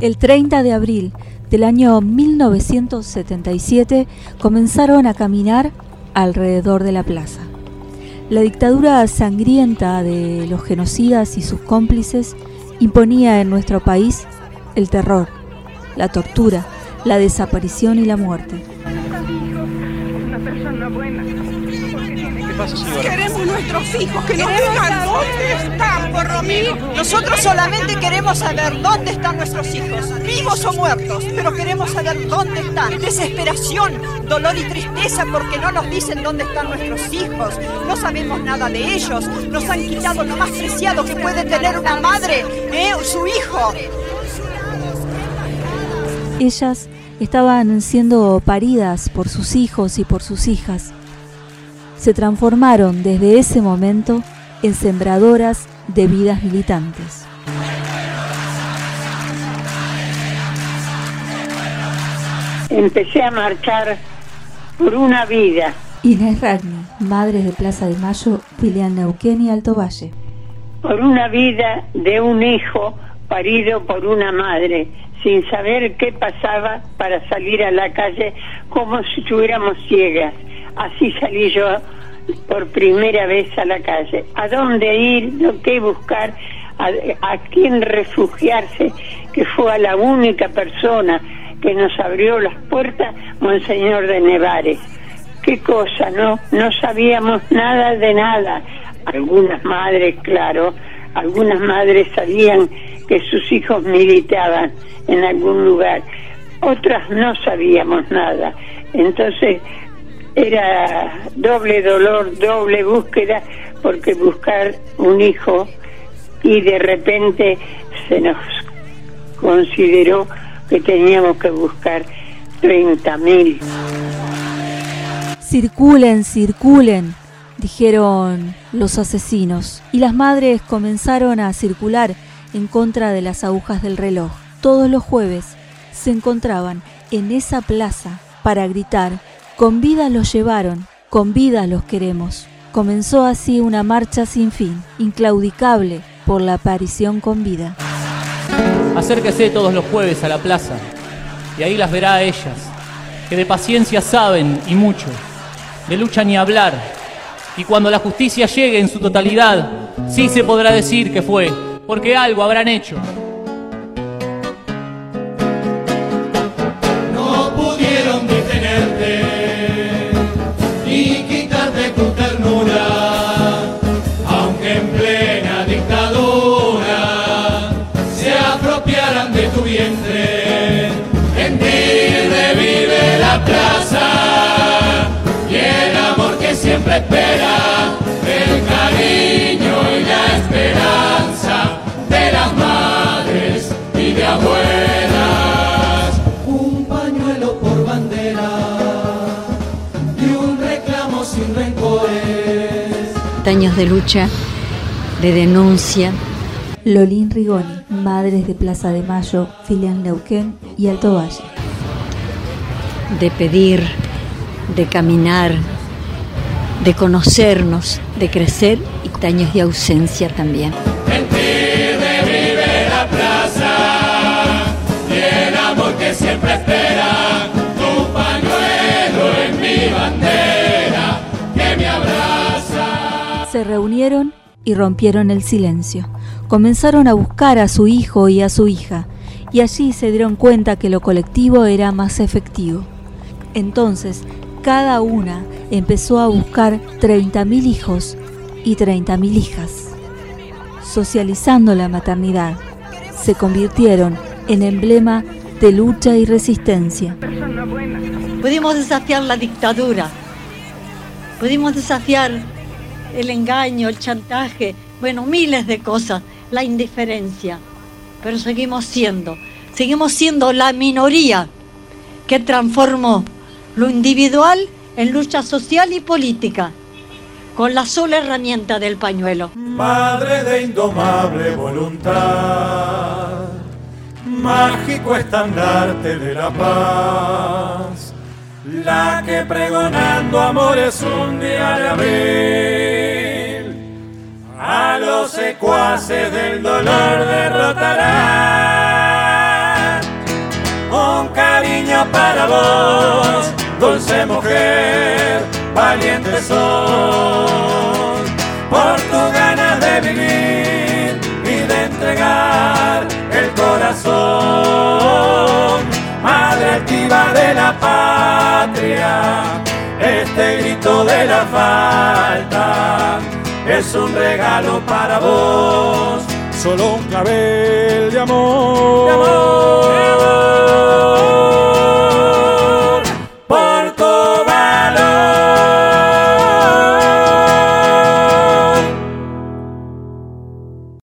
El 30 de abril del año 1977 comenzaron a caminar alrededor de la plaza. La dictadura sangrienta de los genocidas y sus cómplices imponía en nuestro país el terror, la tortura, la desaparición y la muerte. Queremos nuestros hijos, que nos digan dónde están, por Romero. Nosotros solamente queremos saber dónde están nuestros hijos, vivos o muertos, pero queremos saber dónde están. Desesperación, dolor y tristeza porque no nos dicen dónde están nuestros hijos. No sabemos nada de ellos. Nos han quitado lo más preciado que puede tener una madre, ¿eh? su hijo. Ellas estaban siendo paridas por sus hijos y por sus hijas se transformaron desde ese momento en sembradoras de vidas militantes. Empecé a marchar por una vida. Inés Ragni, madre de Plaza de Mayo, filial Neuquén y Alto Valle. Por una vida de un hijo parido por una madre, sin saber qué pasaba para salir a la calle como si estuviéramos ciegas Así salí yo por primera vez a la calle. ¿A dónde ir? ¿Qué buscar? ¿A, quién refugiarse? Que fue a la única persona que nos abrió las puertas, Monseñor de Nevares. ¿Qué cosa? No, no sabíamos nada de nada. Algunas madres, claro, algunas madres sabían que sus hijos militaban en algún lugar, otras no sabíamos nada. Entonces era doble dolor, doble búsqueda, porque buscar un hijo y de repente se nos consideró que teníamos que buscar 30 mil. Circulen, circulen, dijeron los asesinos, y las madres comenzaron a circular en contra de las agujas del reloj. Todos los jueves se encontraban en esa plaza para gritar con vida los llevaron, con vida los queremos. Comenzó así una marcha sin fin, inclaudicable por la aparición con vida. Acérquese todos los jueves a la plaza y ahí las verá a ellas, que de paciencia saben y mucho, de lucha ni hablar. Y cuando la justicia llegue en su totalidad, sí se podrá decir que fue, porque algo habrán hecho. Años de lucha, de denuncia. Lolín Rigoni, Madres de Plaza de Mayo, Filial Neuquén y Alto Valle. De pedir, de caminar, de conocernos, de crecer y años de ausencia también. En ti revive la plaza y el amor que siempre Y rompieron el silencio. Comenzaron a buscar a su hijo y a su hija, y allí se dieron cuenta que lo colectivo era más efectivo. Entonces cada una empezó a buscar 30.000 hijos y 30.000 hijas. Socializando la maternidad, se convirtieron en emblema de lucha y resistencia. Pudimos desafiar la dictadura, pudimos desafiar el engaño, el chantaje, bueno, miles de cosas, la indiferencia, pero seguimos siendo, seguimos siendo la minoría que transformó lo individual en lucha social y política, con la sola herramienta del pañuelo. Madre de indomable voluntad, mágico estandarte de la paz, que pregonando amores un día de abril, a los secuaces del dolor derrotará para vos, dulce mujer, valiente sos, por tu ganas de vivir y de entregar el corazón, madre activa de la este grito de la falta es un regalo para vos, solo un clavel de amor. de amor.